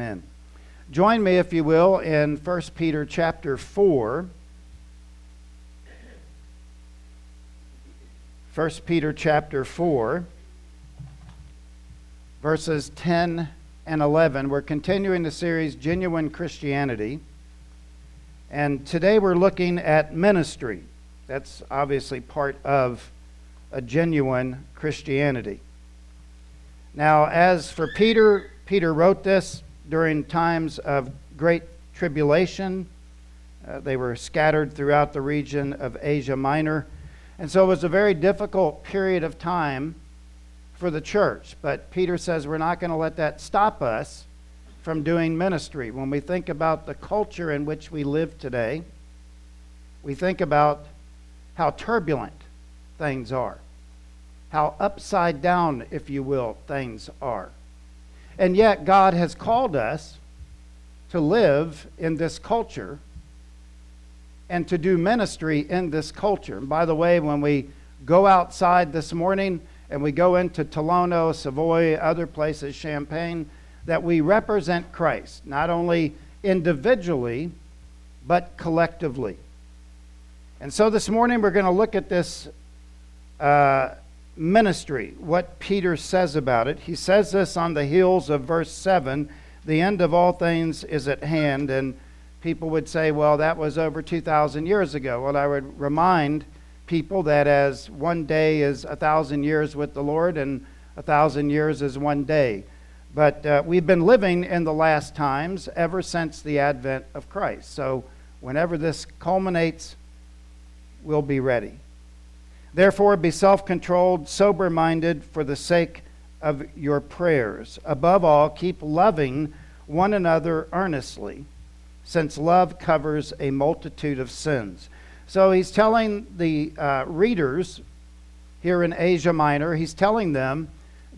Amen. Join me, if you will, in 1 Peter chapter 4. 1 Peter chapter 4, verses 10 and 11. We're continuing the series Genuine Christianity. And today we're looking at ministry. That's obviously part of a genuine Christianity. Now, as for Peter, Peter wrote this during times of great tribulation. Uh, they were scattered throughout the region of Asia Minor. And so it was a very difficult period of time for the church. But Peter says we're not going to let that stop us from doing ministry. When we think about the culture in which we live today, we think about how turbulent things are how upside down, if you will, things are. And yet, God has called us to live in this culture and to do ministry in this culture. And by the way, when we go outside this morning and we go into Tolono, Savoy, other places, Champaign, that we represent Christ, not only individually, but collectively. And so this morning we're going to look at this uh, ministry, what Peter says about it. He says this on the heels of verse 7 the end of all things is at hand. And people would say, well, that was over 2,000 years ago. Well, I would remind people that as one day is a thousand years with the Lord, and a thousand years is one day. But uh, we've been living in the last times ever since the advent of Christ. So whenever this culminates, we'll be ready. Therefore, be self controlled, sober minded for the sake of your prayers. Above all, keep loving one another earnestly, since love covers a multitude of sins. So he's telling the uh, readers here in Asia Minor, he's telling them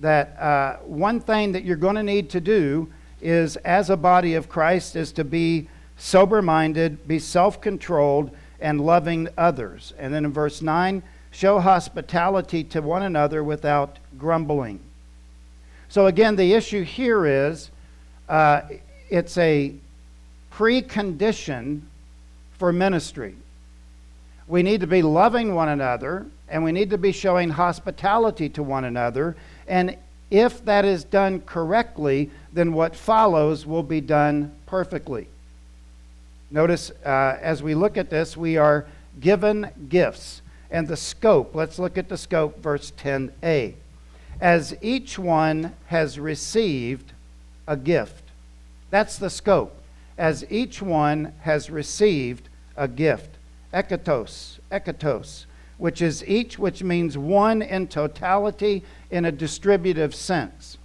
that uh, one thing that you're going to need to do is, as a body of Christ, is to be sober minded, be self controlled, and loving others. And then in verse 9, Show hospitality to one another without grumbling. So, again, the issue here is uh, it's a precondition for ministry. We need to be loving one another and we need to be showing hospitality to one another. And if that is done correctly, then what follows will be done perfectly. Notice uh, as we look at this, we are given gifts and the scope. Let's look at the scope, verse 10a. As each one has received a gift. That's the scope. As each one has received a gift. Ekatos, ekatos, which is each, which means one in totality in a distributive sense.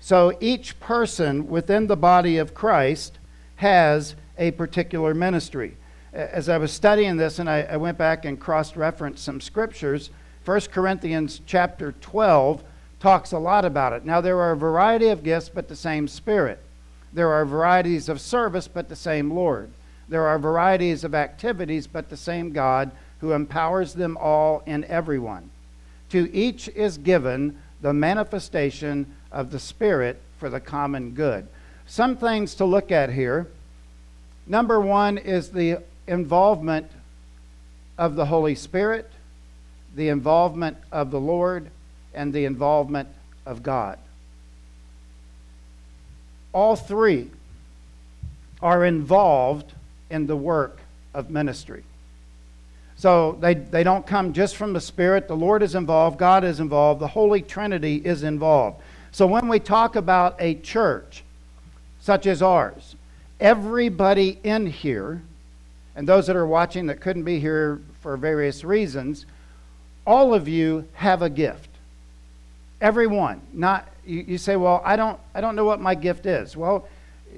So each person within the body of Christ has a particular ministry as I was studying this and I, I went back and cross referenced some scriptures, 1 Corinthians chapter 12 talks a lot about it. Now, there are a variety of gifts, but the same Spirit. There are varieties of service, but the same Lord. There are varieties of activities, but the same God who empowers them all in everyone. To each is given the manifestation of the Spirit for the common good. Some things to look at here. Number one is the involvement of the Holy Spirit, the involvement of the Lord, and the involvement of God. All three are involved in the work of ministry. So they, they don't come just from the Spirit. The Lord is involved, God is involved, the Holy Trinity is involved. So when we talk about a church such as ours, everybody in here and those that are watching that couldn't be here for various reasons, all of you have a gift. Everyone. Not you, you say, well, I don't I don't know what my gift is. Well,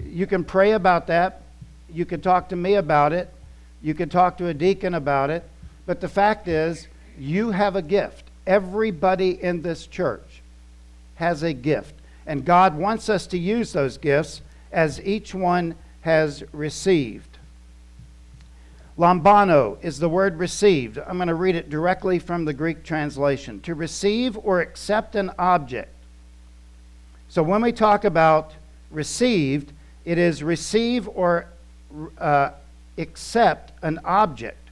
you can pray about that. You can talk to me about it. You can talk to a deacon about it. But the fact is, you have a gift. Everybody in this church has a gift. And God wants us to use those gifts as each one has received. Lambano is the word received. I'm going to read it directly from the Greek translation. To receive or accept an object. So when we talk about received, it is receive or uh, accept an object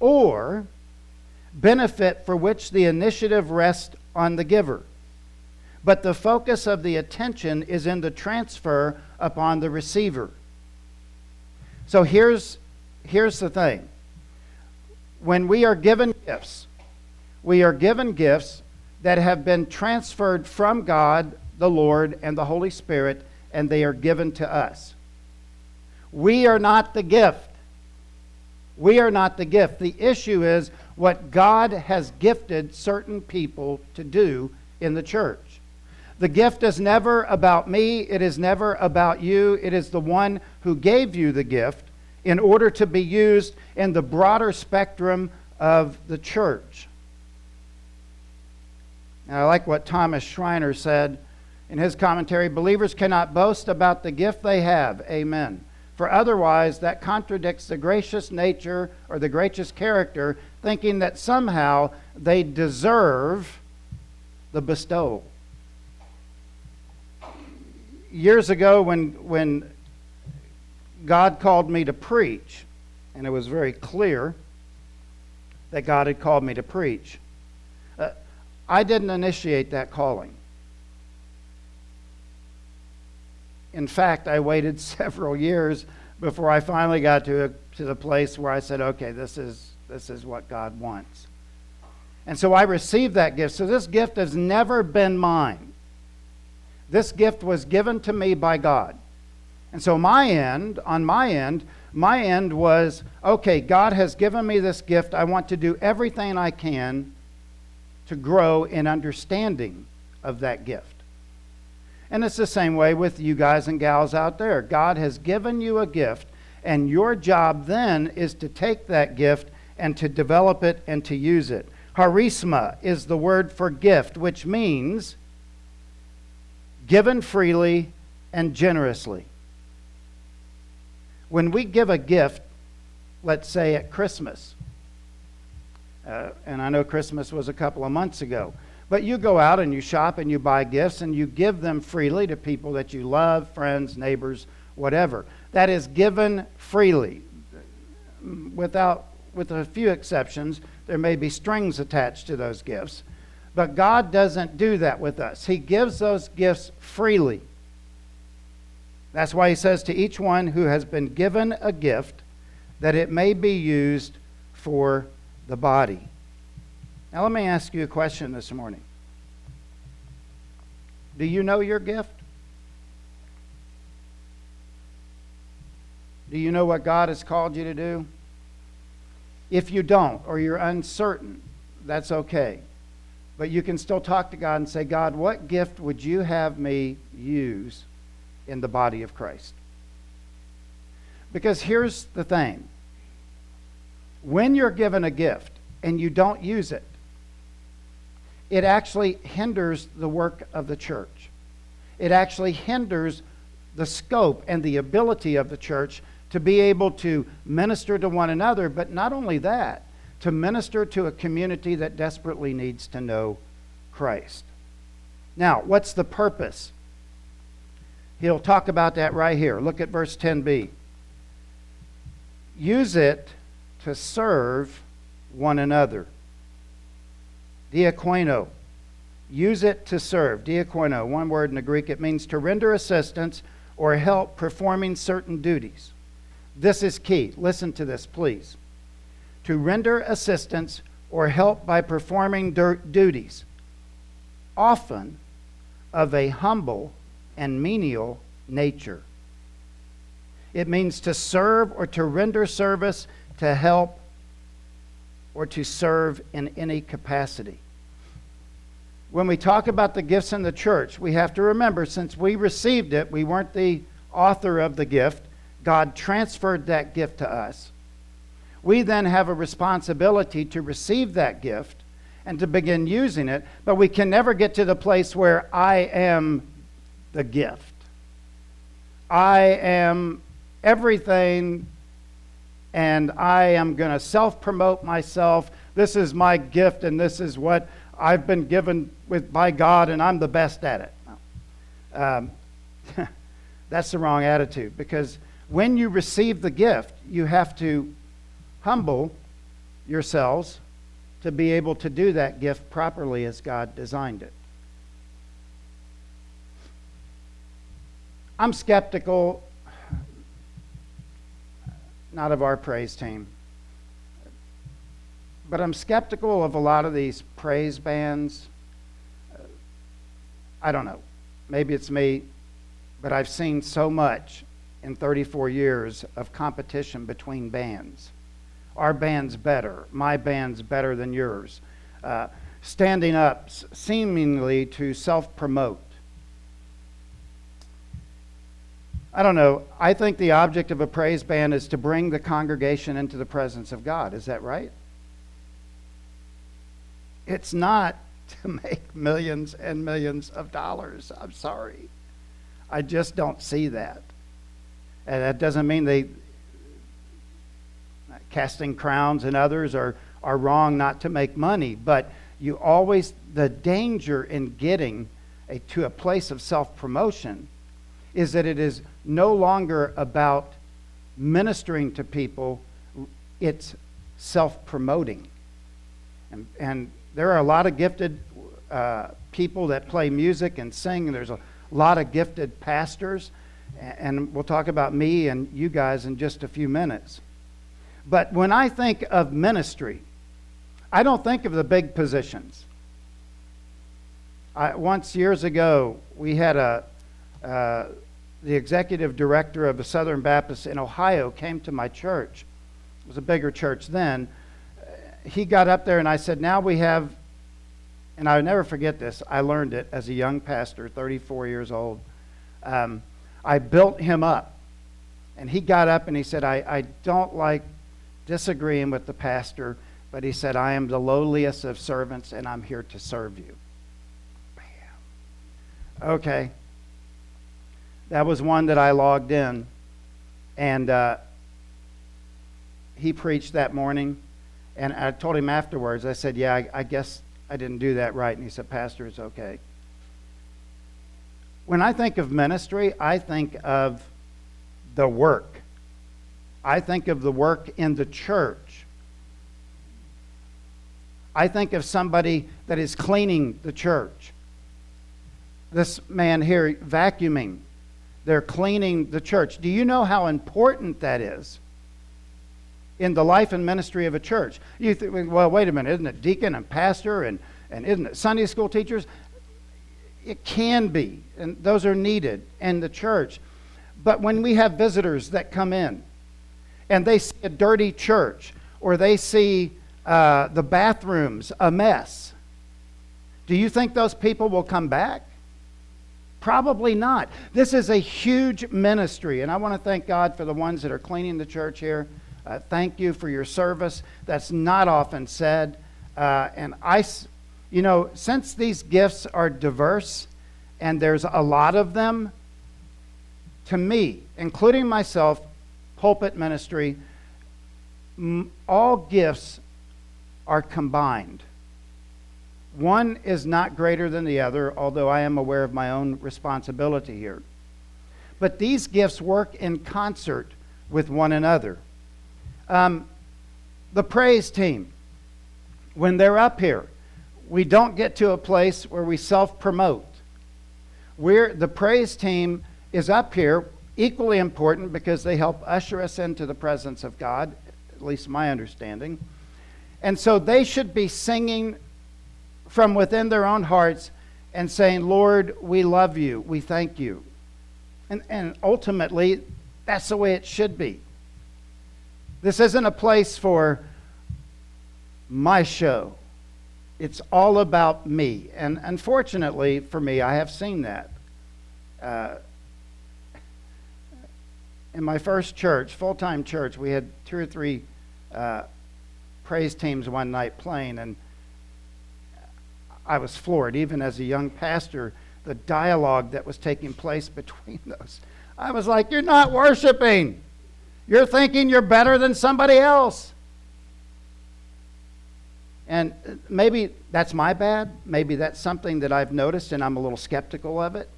or benefit for which the initiative rests on the giver. But the focus of the attention is in the transfer upon the receiver. So here's, here's the thing when we are given gifts, we are given gifts that have been transferred from God, the Lord, and the Holy Spirit, and they are given to us. We are not the gift. We are not the gift. The issue is what God has gifted certain people to do in the church. The gift is never about me, it is never about you. It is the one who gave you the gift in order to be used in the broader spectrum of the church. And I like what Thomas Schreiner said in his commentary believers cannot boast about the gift they have. Amen. For otherwise, that contradicts the gracious nature or the gracious character, thinking that somehow they deserve the bestowal. Years ago, when, when God called me to preach, and it was very clear that God had called me to preach, uh, I didn't initiate that calling. in fact, I waited several years before I finally got to, a, to the place where I said, okay, this is, this is what God wants. And so I received that gift. So this gift has never been mine. This gift was given to me by God. And so my end, on my end, my end was okay, God has given me this gift. I want to do everything I can to grow in understanding of that gift. And it's the same way with you guys and gals out there. God has given you a gift, and your job then is to take that gift and to develop it and to use it. Harisma is the word for gift, which means given freely and generously. When we give a gift, let's say at Christmas, uh, and I know Christmas was a couple of months ago, but you go out and you shop and you buy gifts and you give them freely to people that you love, friends, neighbors, whatever. That is given freely. Without with a few exceptions, there may be strings attached to those gifts. But God doesn't do that with us. He gives those gifts freely. That's why he says to each one who has been given a gift that it may be used for the body. Now, let me ask you a question this morning. Do you know your gift? Do you know what God has called you to do? If you don't, or you're uncertain, that's okay. But you can still talk to God and say, God, what gift would you have me use in the body of Christ? Because here's the thing when you're given a gift and you don't use it, it actually hinders the work of the church. It actually hinders the scope and the ability of the church to be able to minister to one another, but not only that, to minister to a community that desperately needs to know Christ. Now, what's the purpose? He'll talk about that right here. Look at verse 10b. Use it to serve one another diakoino. Use it to serve. Diakoino, one word in the Greek, it means to render assistance or help performing certain duties. This is key. Listen to this, please. To render assistance or help by performing duties, often of a humble and menial nature. It means to serve or to render service, to help, or to serve in any capacity when we talk about the gifts in the church, we have to remember since we received it, we weren't the author of the gift. God transferred that gift to us. We then have a responsibility to receive that gift and to begin using it, but we can never get to the place where I am the gift. I am everything and I am going to self promote myself. This is my gift and this is what I've been given with by God and I'm the best at it. Um, That's the wrong attitude because when you receive the gift, you have to humble yourselves to be able to do that gift properly as God designed it. I'm skeptical, not of our praise team, but I'm skeptical of a lot of these praise bands. I don't know. Maybe it's me, but I've seen so much in 34 years of competition between bands. Our band's better. My band's better than yours. Uh, standing up seemingly to self promote. I don't know. I think the object of a praise band is to bring the congregation into the presence of God. Is that right? It's not to make millions and millions of dollars. I'm sorry. I just don't see that. And that doesn't mean they casting crowns and others are, are wrong not to make money, but you always the danger in getting a, to a place of self-promotion is that it is no longer about ministering to people, it's self-promoting. And, and there are a lot of gifted uh, people that play music and sing. There's a lot of gifted pastors. And we'll talk about me and you guys in just a few minutes. But when I think of ministry, I don't think of the big positions. I, once years ago, we had a uh, the executive director of the Southern Baptist in Ohio came to my church. It was a bigger church then. He got up there and I said, "Now we have," and I will never forget this. I learned it as a young pastor, 34 years old. Um, I built him up. And he got up and he said, I, I don't like disagreeing with the pastor, but he said, I am the lowliest of servants and I'm here to serve you. Bam. Okay. That was one that I logged in. And uh, he preached that morning. And I told him afterwards, I said, Yeah, I, I guess I didn't do that right. And he said, Pastor, it's okay. When I think of ministry, I think of the work. I think of the work in the church. I think of somebody that is cleaning the church. This man here vacuuming. They're cleaning the church. Do you know how important that is in the life and ministry of a church? You think, well, wait a minute, isn't it deacon and pastor and, and isn't it Sunday school teachers? It can be, and those are needed in the church. But when we have visitors that come in and they see a dirty church or they see uh, the bathrooms a mess, do you think those people will come back? Probably not. This is a huge ministry, and I want to thank God for the ones that are cleaning the church here. Uh, thank you for your service. That's not often said. Uh, and I, you know, since these gifts are diverse and there's a lot of them, to me, including myself, pulpit ministry, all gifts are combined. One is not greater than the other, although I am aware of my own responsibility here. But these gifts work in concert with one another. Um, the praise team, when they're up here, we don't get to a place where we self promote. The praise team is up here, equally important because they help usher us into the presence of God, at least my understanding. And so they should be singing from within their own hearts and saying, Lord, we love you, we thank you. And, and ultimately, that's the way it should be. This isn't a place for my show it's all about me. And unfortunately for me, I have seen that. Uh, in my first church, full time church, we had two or three uh, praise teams one night playing, and I was floored, even as a young pastor, the dialogue that was taking place between those. I was like, You're not worshiping. You're thinking you're better than somebody else. And uh, maybe that's my bad. Maybe that's something that I've noticed and I'm a little skeptical of it.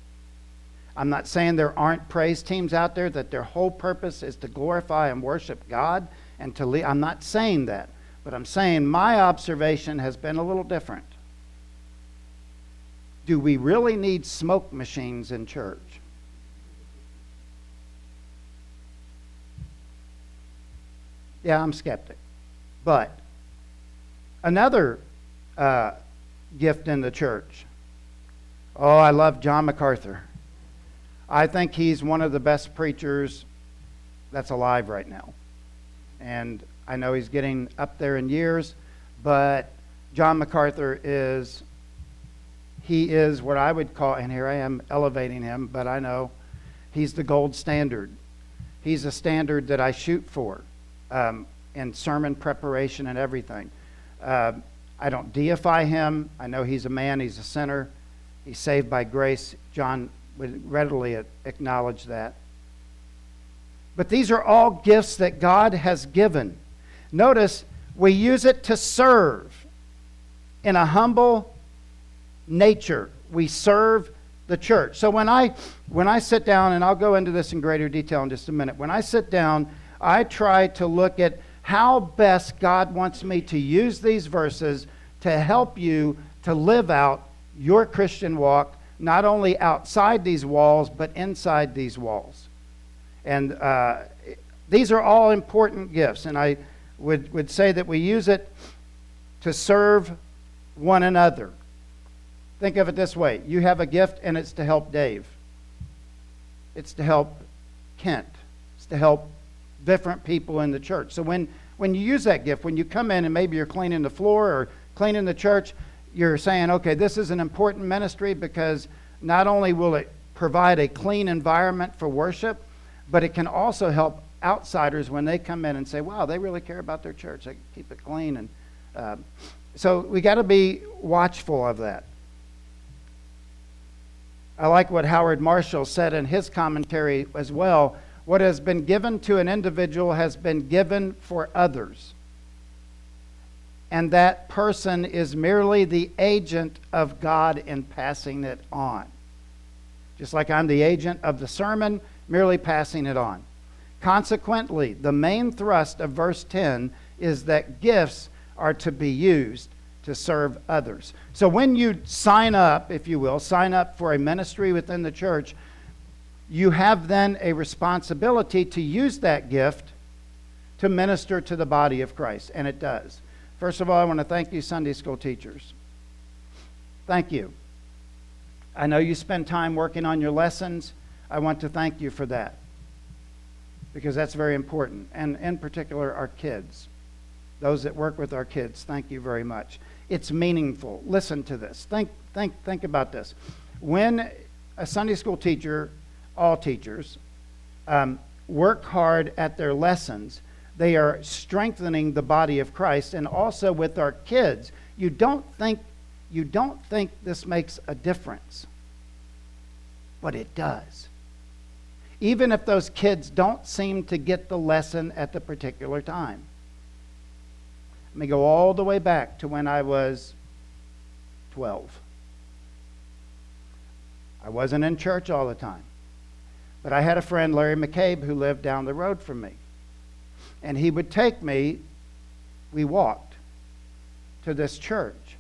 I'm not saying there aren't praise teams out there that their whole purpose is to glorify and worship God and to lead. I'm not saying that. But I'm saying my observation has been a little different. Do we really need smoke machines in church? Yeah, I'm skeptic. But another uh, gift in the church. Oh, I love John MacArthur. I think he's one of the best preachers that's alive right now. And I know he's getting up there in years, but John MacArthur is, he is what I would call, and here I am elevating him, but I know he's the gold standard. He's a standard that I shoot for um, in sermon preparation and everything. Uh, I don't deify him. I know he's a man, he's a sinner, he's saved by grace. John would readily acknowledge that. But these are all gifts that God has given. Notice we use it to serve in a humble nature. We serve the church. So when I when I sit down and I'll go into this in greater detail in just a minute. When I sit down, I try to look at how best God wants me to use these verses to help you to live out your Christian walk not only outside these walls but inside these walls. And uh, these are all important gifts and I would, would say that we use it to serve one another. Think of it this way you have a gift, and it's to help Dave, it's to help Kent, it's to help different people in the church. So when, when you use that gift, when you come in and maybe you're cleaning the floor or cleaning the church, you're saying, okay, this is an important ministry because not only will it provide a clean environment for worship, but it can also help outsiders when they come in and say, wow, they really care about their church. They keep it clean. And uh, so we got to be watchful of that. I like what Howard Marshall said in his commentary as well. What has been given to an individual has been given for others. And that person is merely the agent of God in passing it on. Just like I'm the agent of the sermon, merely passing it on. Consequently, the main thrust of verse 10 is that gifts are to be used to serve others. So when you sign up, if you will, sign up for a ministry within the church, you have then a responsibility to use that gift to minister to the body of Christ, and it does. First of all, I want to thank you, Sunday school teachers. Thank you. I know you spend time working on your lessons. I want to thank you for that because that's very important. And in particular, our kids. Those that work with our kids, thank you very much. It's meaningful. Listen to this. Think, think, think about this. When a Sunday school teacher, all teachers, um, work hard at their lessons, they are strengthening the body of Christ. And also with our kids, you don't think, you don't think this makes a difference, but it does even if those kids don't seem to get the lesson at the particular time. Let me go all the way back to when I was 12. I wasn't in church all the time, but I had a friend, Larry McCabe, who lived down the road from me. And he would take me, we walked to this church.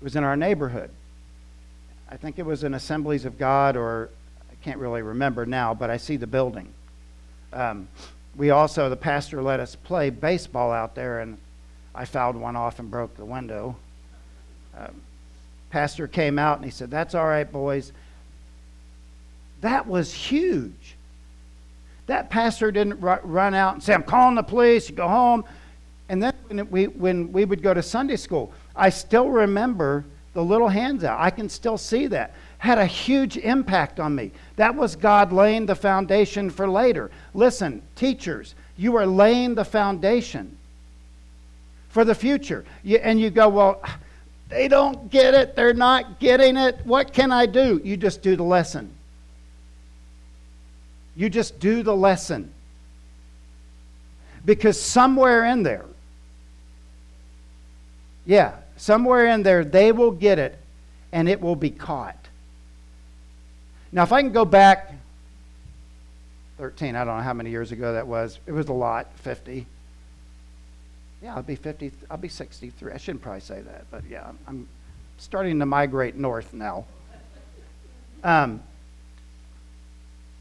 It was in our neighborhood. I think it was an Assemblies of God or I can't really remember now, but I see the building. Um, we also, the pastor let us play baseball out there, and I fouled one off and broke the window. Um, pastor came out and he said, That's all right, boys. That was huge. That pastor didn't run out and say, I'm calling the police, you go home. And then when we, when we would go to Sunday school, I still remember the little hands out. I can still see that had a huge impact on me. That was God laying the foundation for later. Listen, teachers, you are laying the foundation for the future. You, and you go, well, they don't get it. They're not getting it. What can I do? You just do the lesson. You just do the lesson. Because somewhere in there, yeah, somewhere in there, they will get it and it will be caught. Now, if I can go back 13, I don't know how many years ago that was. It was a lot, 50. Yeah, I'll be 50, I'll be 63. I shouldn't probably say that, but yeah, I'm starting to migrate north now. Um,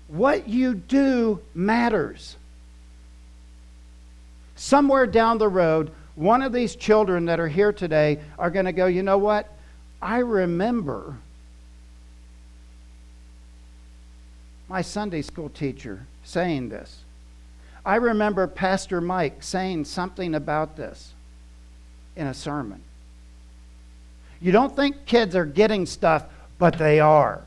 what you do matters. Somewhere down the road, one of these children that are here today are going to go, you know what? I remember my Sunday school teacher saying this. I remember Pastor Mike saying something about this in a sermon. You don't think kids are getting stuff, but they are.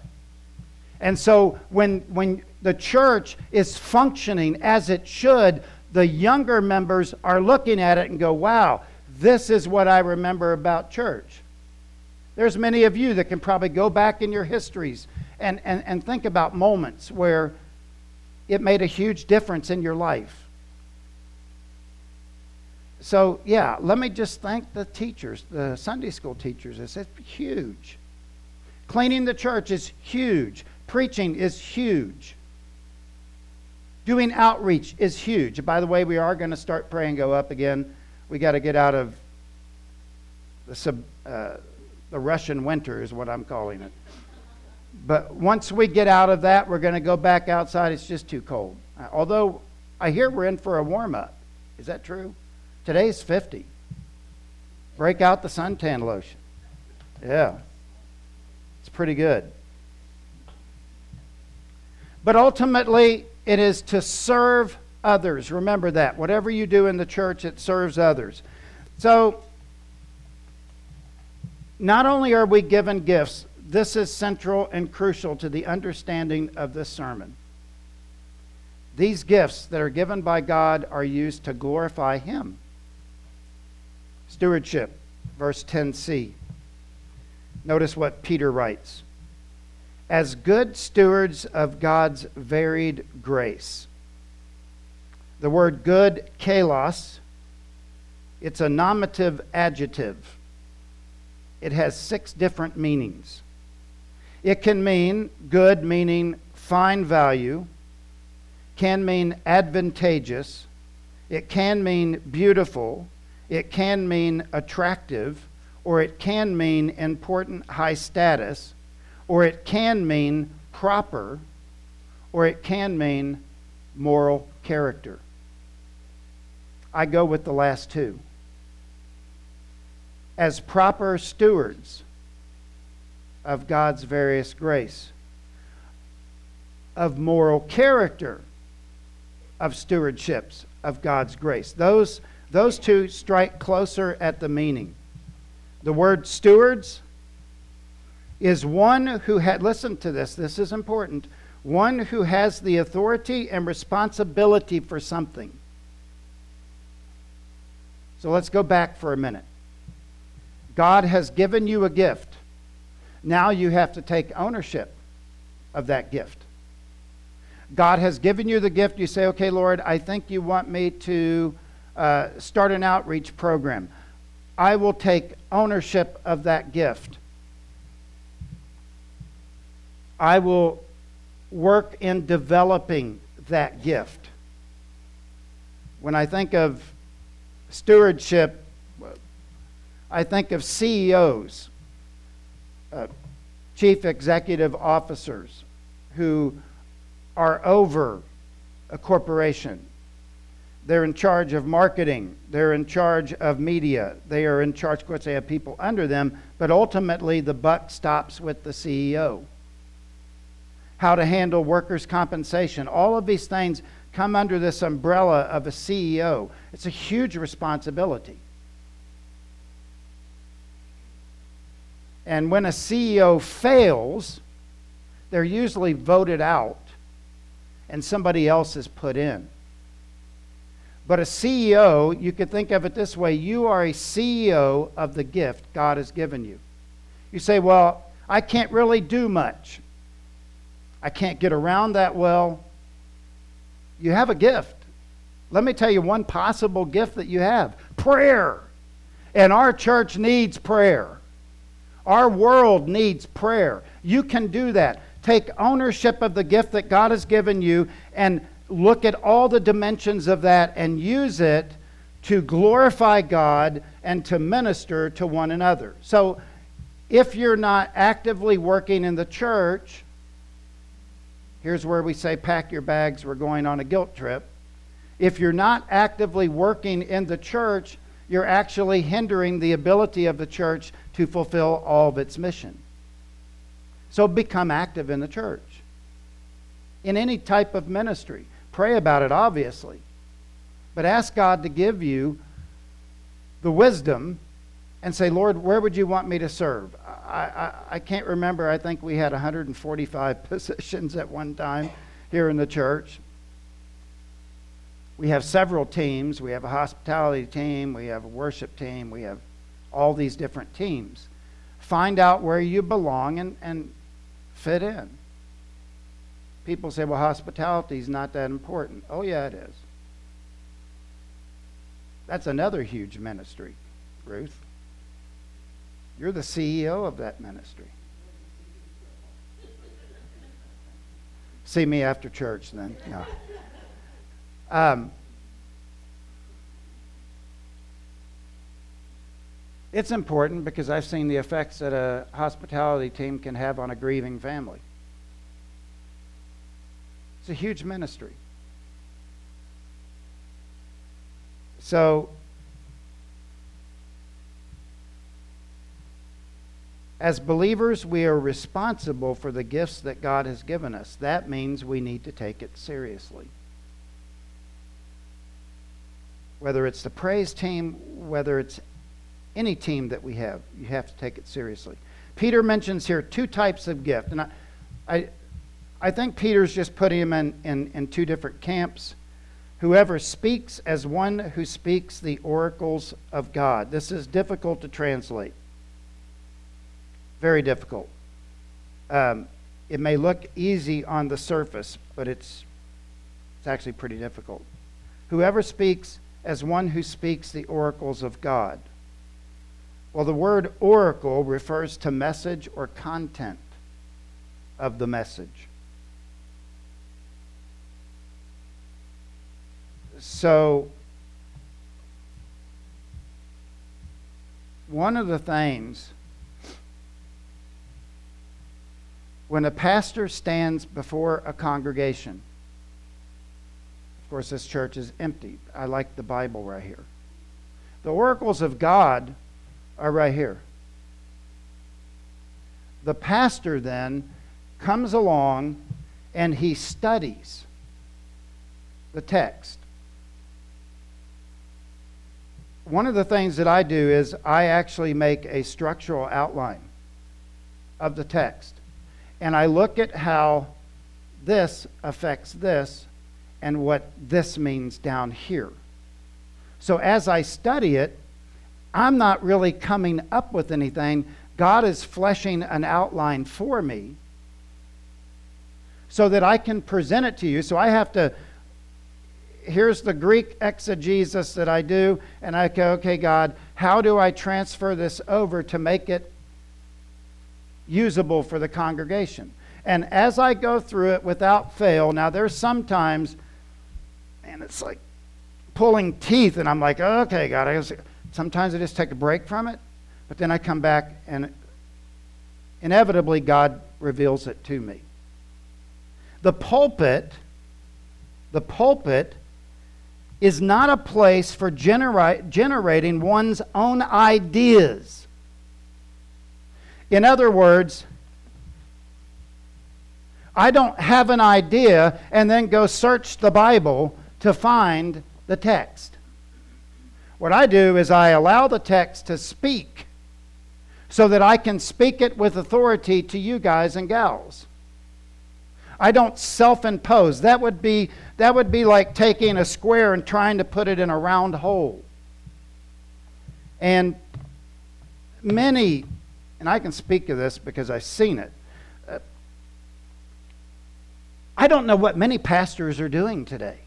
And so when, when the church is functioning as it should, the younger members are looking at it and go, wow, this is what I remember about church. There's many of you that can probably go back in your histories and, and, and think about moments where it made a huge difference in your life. So, yeah, let me just thank the teachers, the Sunday school teachers. It's huge. Cleaning the church is huge. Preaching is huge. Doing outreach is huge. By the way, we are going to start praying go up again. We got to get out of the, sub, uh, the Russian winter, is what I'm calling it. But once we get out of that, we're going to go back outside. It's just too cold. Although I hear we're in for a warm up. Is that true? Today's 50. Break out the suntan lotion. Yeah. It's pretty good. But ultimately, it is to serve others. Remember that. Whatever you do in the church, it serves others. So, not only are we given gifts, this is central and crucial to the understanding of this sermon. These gifts that are given by God are used to glorify Him. Stewardship, verse 10c. Notice what Peter writes As good stewards of God's varied grace. The word good, kalos, it's a nominative adjective. It has six different meanings. It can mean good, meaning fine value, can mean advantageous, it can mean beautiful, it can mean attractive, or it can mean important high status, or it can mean proper, or it can mean moral character. I go with the last two. As proper stewards, of God's various grace, of moral character, of stewardships of God's grace. Those, those two strike closer at the meaning. The word stewards is one who had, listen to this, this is important, one who has the authority and responsibility for something. So let's go back for a minute. God has given you a gift. Now you have to take ownership of that gift. God has given you the gift. You say, okay, Lord, I think you want me to uh, start an outreach program. I will take ownership of that gift. I will work in developing that gift. When I think of stewardship, I think of CEOs uh, chief executive officers who are over a corporation. They're in charge of marketing. They're in charge of media. They are in charge, of course, they have people under them, but ultimately the buck stops with the CEO. How to handle workers' compensation. All of these things come under this umbrella of a CEO. It's a huge responsibility. And when a CEO fails, they're usually voted out and somebody else is put in. But a CEO, you could think of it this way you are a CEO of the gift God has given you. You say, Well, I can't really do much. I can't get around that well. You have a gift. Let me tell you one possible gift that you have prayer. And our church needs prayer. Our world needs prayer. You can do that. take ownership of the gift that God has given you and look at all the dimensions of that and use it to glorify God and to minister to one another. So, if you're not actively working in the church, here's where we say, pack your bags, we're going on a guilt trip. If you're not actively working in the church, you're actually hindering the ability of the church to fulfill all of its mission. So become active in the church, in any type of ministry. Pray about it, obviously. But ask God to give you the wisdom and say, Lord, where would you want me to serve? I, I, I, can't remember. I think we had 145 positions at one time here in the church. We have several teams. We have a hospitality team, we have a worship team, we have all these different teams. Find out where you belong and, and fit in. People say, well, hospitality is not that important. Oh, yeah, it is. That's another huge ministry, Ruth. You're the CEO of that ministry. See me after church then. No. Um, it's important because I've seen the effects that a hospitality team can have on a grieving family. It's a huge ministry. So, as believers, we are responsible for the gifts that God has given us. That means we need to take it seriously. Whether it's the praise team, whether it's any team that we have, you have to take it seriously. Peter mentions here two types of gift, and I, I, I think Peter's just putting them in, in, in two different camps. Whoever speaks as one who speaks the oracles of God. This is difficult to translate. Very difficult. Um, it may look easy on the surface, but it's, it's actually pretty difficult. Whoever speaks as one who speaks the oracles of God. Well, the word oracle refers to message or content of the message. so one of the things when a pastor stands before a congregation, of course, this church is empty. I like the Bible right here. The oracles of God are right here. The pastor then comes along and he studies the text one of the things that I do is I actually make a structural outline of the text. And I look at how this affects this and what this means down here. So as I study it, I'm not really coming up with anything. God is fleshing an outline for me so that I can present it to you. So I have to here's the Greek exegesis that I do, and I go, okay, God, how do I transfer this over to make it usable for the congregation? And as I go through it without fail, now there's sometimes, and it's like pulling teeth, and I'm like, oh, okay, God, I sometimes I just take a break from it, but then I come back and inevitably God reveals it to me. The pulpit, the pulpit is not a place for genera- generating one's own ideas. In other words, I don't have an idea and then go search the Bible to find the text. What I do is I allow the text to speak so that I can speak it with authority to you guys and gals. I don't self impose. That would be that would be like taking a square and trying to put it in a round hole. And many, and I can speak of this because I've seen it. Uh, I don't know what many pastors are doing today.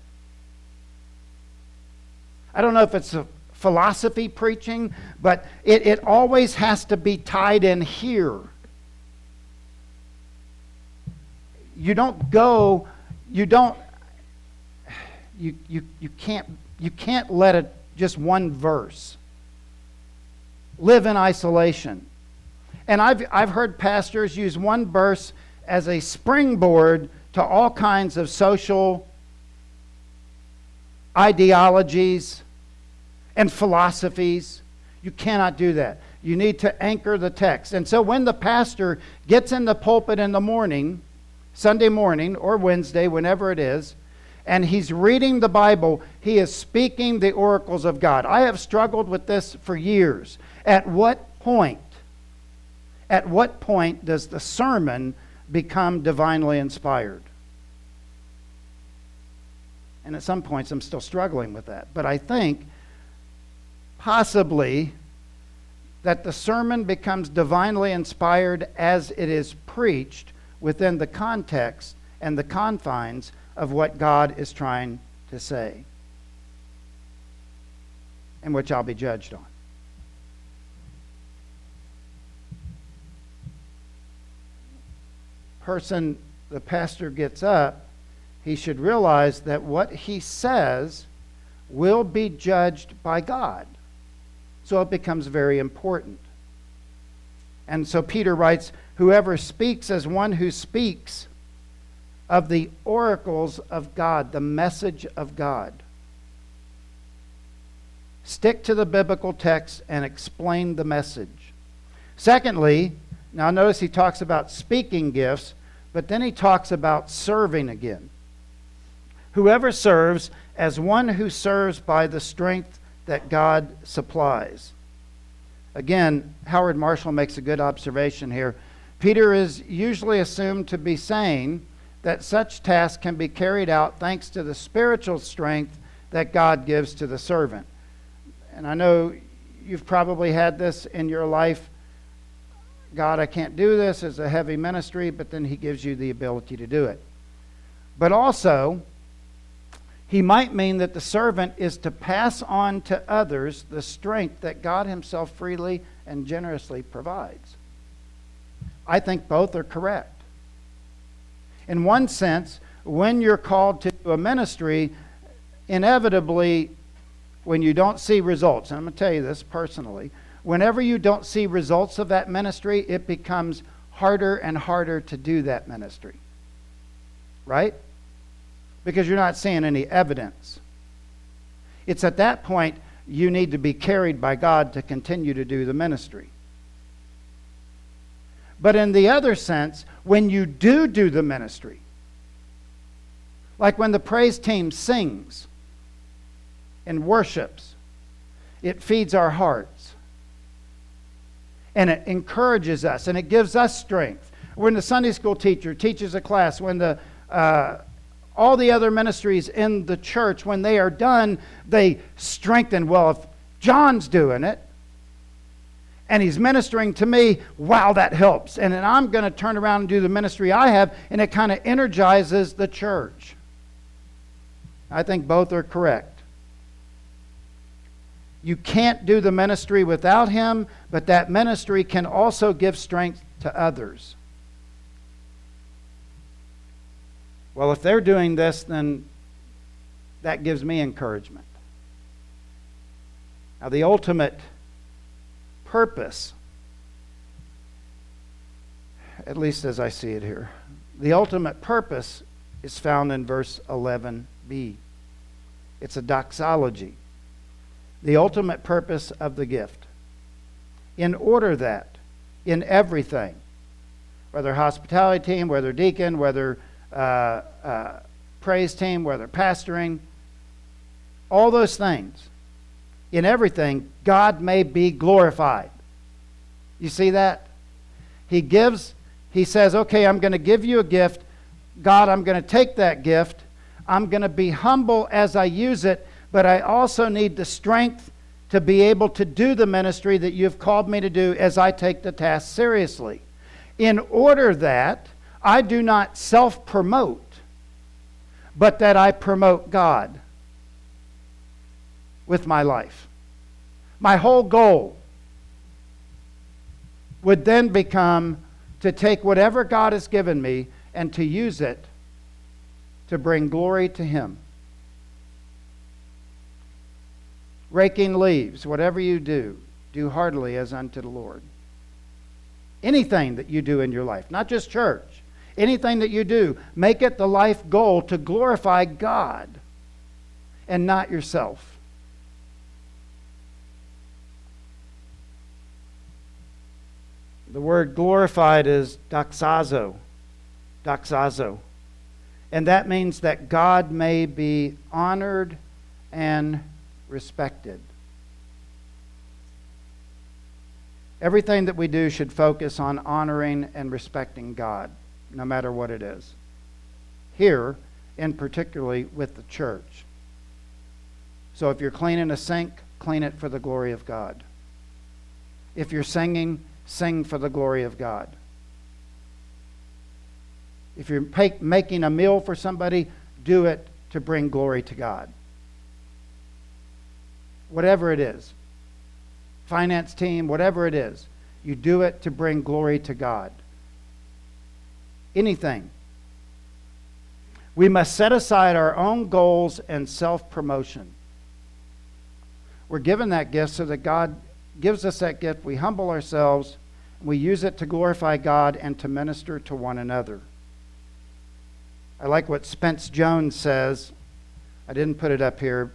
I don't know if it's a philosophy preaching, but it, it always has to be tied in here. you don't go, you don't, you, you, you, can't, you can't let it just one verse live in isolation. And I've, I've heard pastors use one verse as a springboard to all kinds of social ideologies and philosophies. You cannot do that. You need to anchor the text. And so when the pastor gets in the pulpit in the morning, Sunday morning or Wednesday, whenever it is, and he's reading the Bible, he is speaking the oracles of God. I have struggled with this for years. At what point, at what point does the sermon become divinely inspired? And at some points, I'm still struggling with that. But I think possibly that the sermon becomes divinely inspired as it is preached within the context and the confines of what God is trying to say, and which I'll be judged on. Person, the pastor gets up, he should realize that what he says will be judged by God. So it becomes very important. And so Peter writes, Whoever speaks as one who speaks of the oracles of God, the message of God. Stick to the biblical text and explain the message. Secondly, now notice he talks about speaking gifts, but then he talks about serving again. Whoever serves as one who serves by the strength that God supplies. Again, Howard Marshall makes a good observation here. Peter is usually assumed to be saying that such tasks can be carried out thanks to the spiritual strength that God gives to the servant. And I know you've probably had this in your life. God, I can't do this. It's a heavy ministry, but then He gives you the ability to do it. But also, he might mean that the servant is to pass on to others the strength that God Himself freely and generously provides. I think both are correct. In one sense, when you're called to a ministry, inevitably, when you don't see results, and I'm going to tell you this personally, whenever you don't see results of that ministry, it becomes harder and harder to do that ministry. Right? Because you're not seeing any evidence. It's at that point you need to be carried by God to continue to do the ministry. But in the other sense, when you do do the ministry, like when the praise team sings and worships, it feeds our hearts and it encourages us and it gives us strength. When the Sunday school teacher teaches a class, when the uh, all the other ministries in the church, when they are done, they strengthen. Well, if John's doing it and he's ministering to me, wow, that helps. And then I'm going to turn around and do the ministry I have, and it kind of energizes the church. I think both are correct. You can't do the ministry without him, but that ministry can also give strength to others. Well, if they're doing this, then that gives me encouragement. Now, the ultimate purpose, at least as I see it here, the ultimate purpose is found in verse 11b. It's a doxology. The ultimate purpose of the gift. In order that, in everything, whether hospitality team, whether deacon, whether uh, uh, praise team, whether pastoring, all those things. In everything, God may be glorified. You see that? He gives, he says, okay, I'm going to give you a gift. God, I'm going to take that gift. I'm going to be humble as I use it, but I also need the strength to be able to do the ministry that you've called me to do as I take the task seriously. In order that I do not self promote, but that I promote God with my life. My whole goal would then become to take whatever God has given me and to use it to bring glory to Him. Raking leaves, whatever you do, do heartily as unto the Lord. Anything that you do in your life, not just church, anything that you do, make it the life goal to glorify God and not yourself. The word glorified is doxazo. Doxazo. And that means that God may be honored and respected. Everything that we do should focus on honoring and respecting God, no matter what it is. Here, and particularly with the church. So if you're cleaning a sink, clean it for the glory of God. If you're singing, sing for the glory of God. If you're making a meal for somebody, do it to bring glory to God. Whatever it is, finance team, whatever it is, you do it to bring glory to God. Anything. We must set aside our own goals and self promotion. We're given that gift so that God gives us that gift. We humble ourselves we use it to glorify God and to minister to one another. I like what Spence Jones says. I didn't put it up here.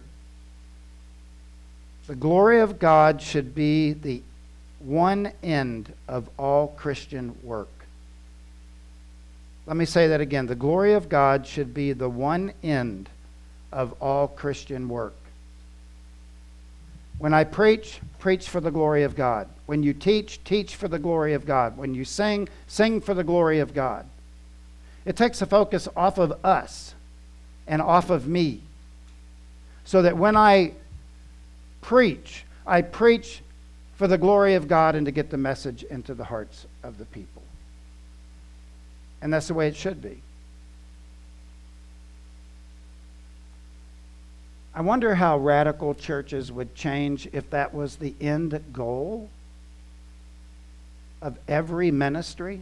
The glory of God should be the one end of all Christian work. Let me say that again. The glory of God should be the one end of all Christian work. When I preach, preach for the glory of God. When you teach, teach for the glory of God. When you sing, sing for the glory of God. It takes the focus off of us and off of me. So that when I preach, I preach for the glory of God and to get the message into the hearts of the people. And that's the way it should be. I wonder how radical churches would change if that was the end goal of every ministry.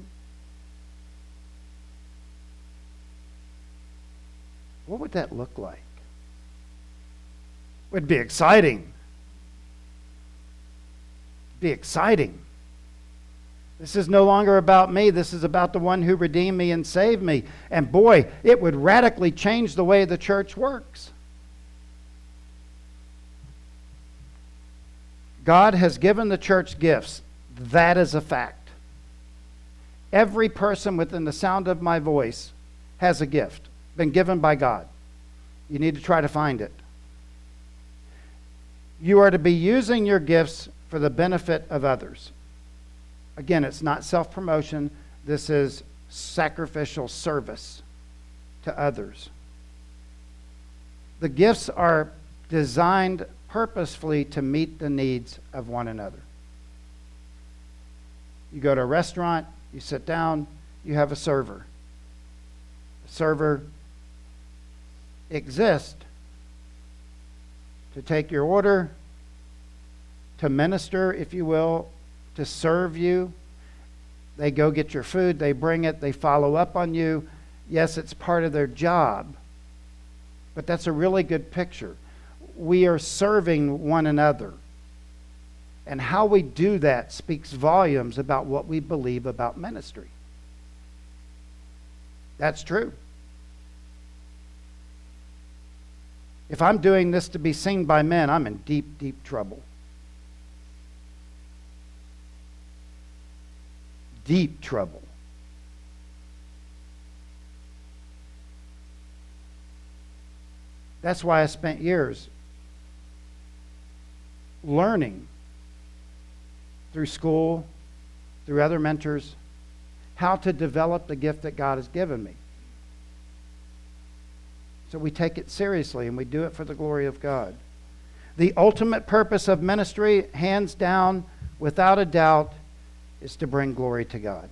What would that look like? It would be exciting. Be exciting. This is no longer about me. This is about the one who redeemed me and saved me. And boy, it would radically change the way the church works. God has given the church gifts. That is a fact. Every person within the sound of my voice has a gift, been given by God. You need to try to find it. You are to be using your gifts for the benefit of others. Again, it's not self promotion, this is sacrificial service to others. The gifts are designed purposefully to meet the needs of one another. You go to a restaurant, you sit down, you have a server. The server exists to take your order, to minister, if you will, to serve you. They go get your food, they bring it, they follow up on you. Yes, it's part of their job, but that's a really good picture we are serving one another. And how we do that speaks volumes about what we believe about ministry. That's true. If I'm doing this to be seen by men, I'm in deep, deep trouble. Deep trouble. That's why I spent years learning through school, through other mentors, how to develop the gift that God has given me. So we take it seriously and we do it for the glory of God. The ultimate purpose of ministry, hands down, without a doubt, is to bring glory to God.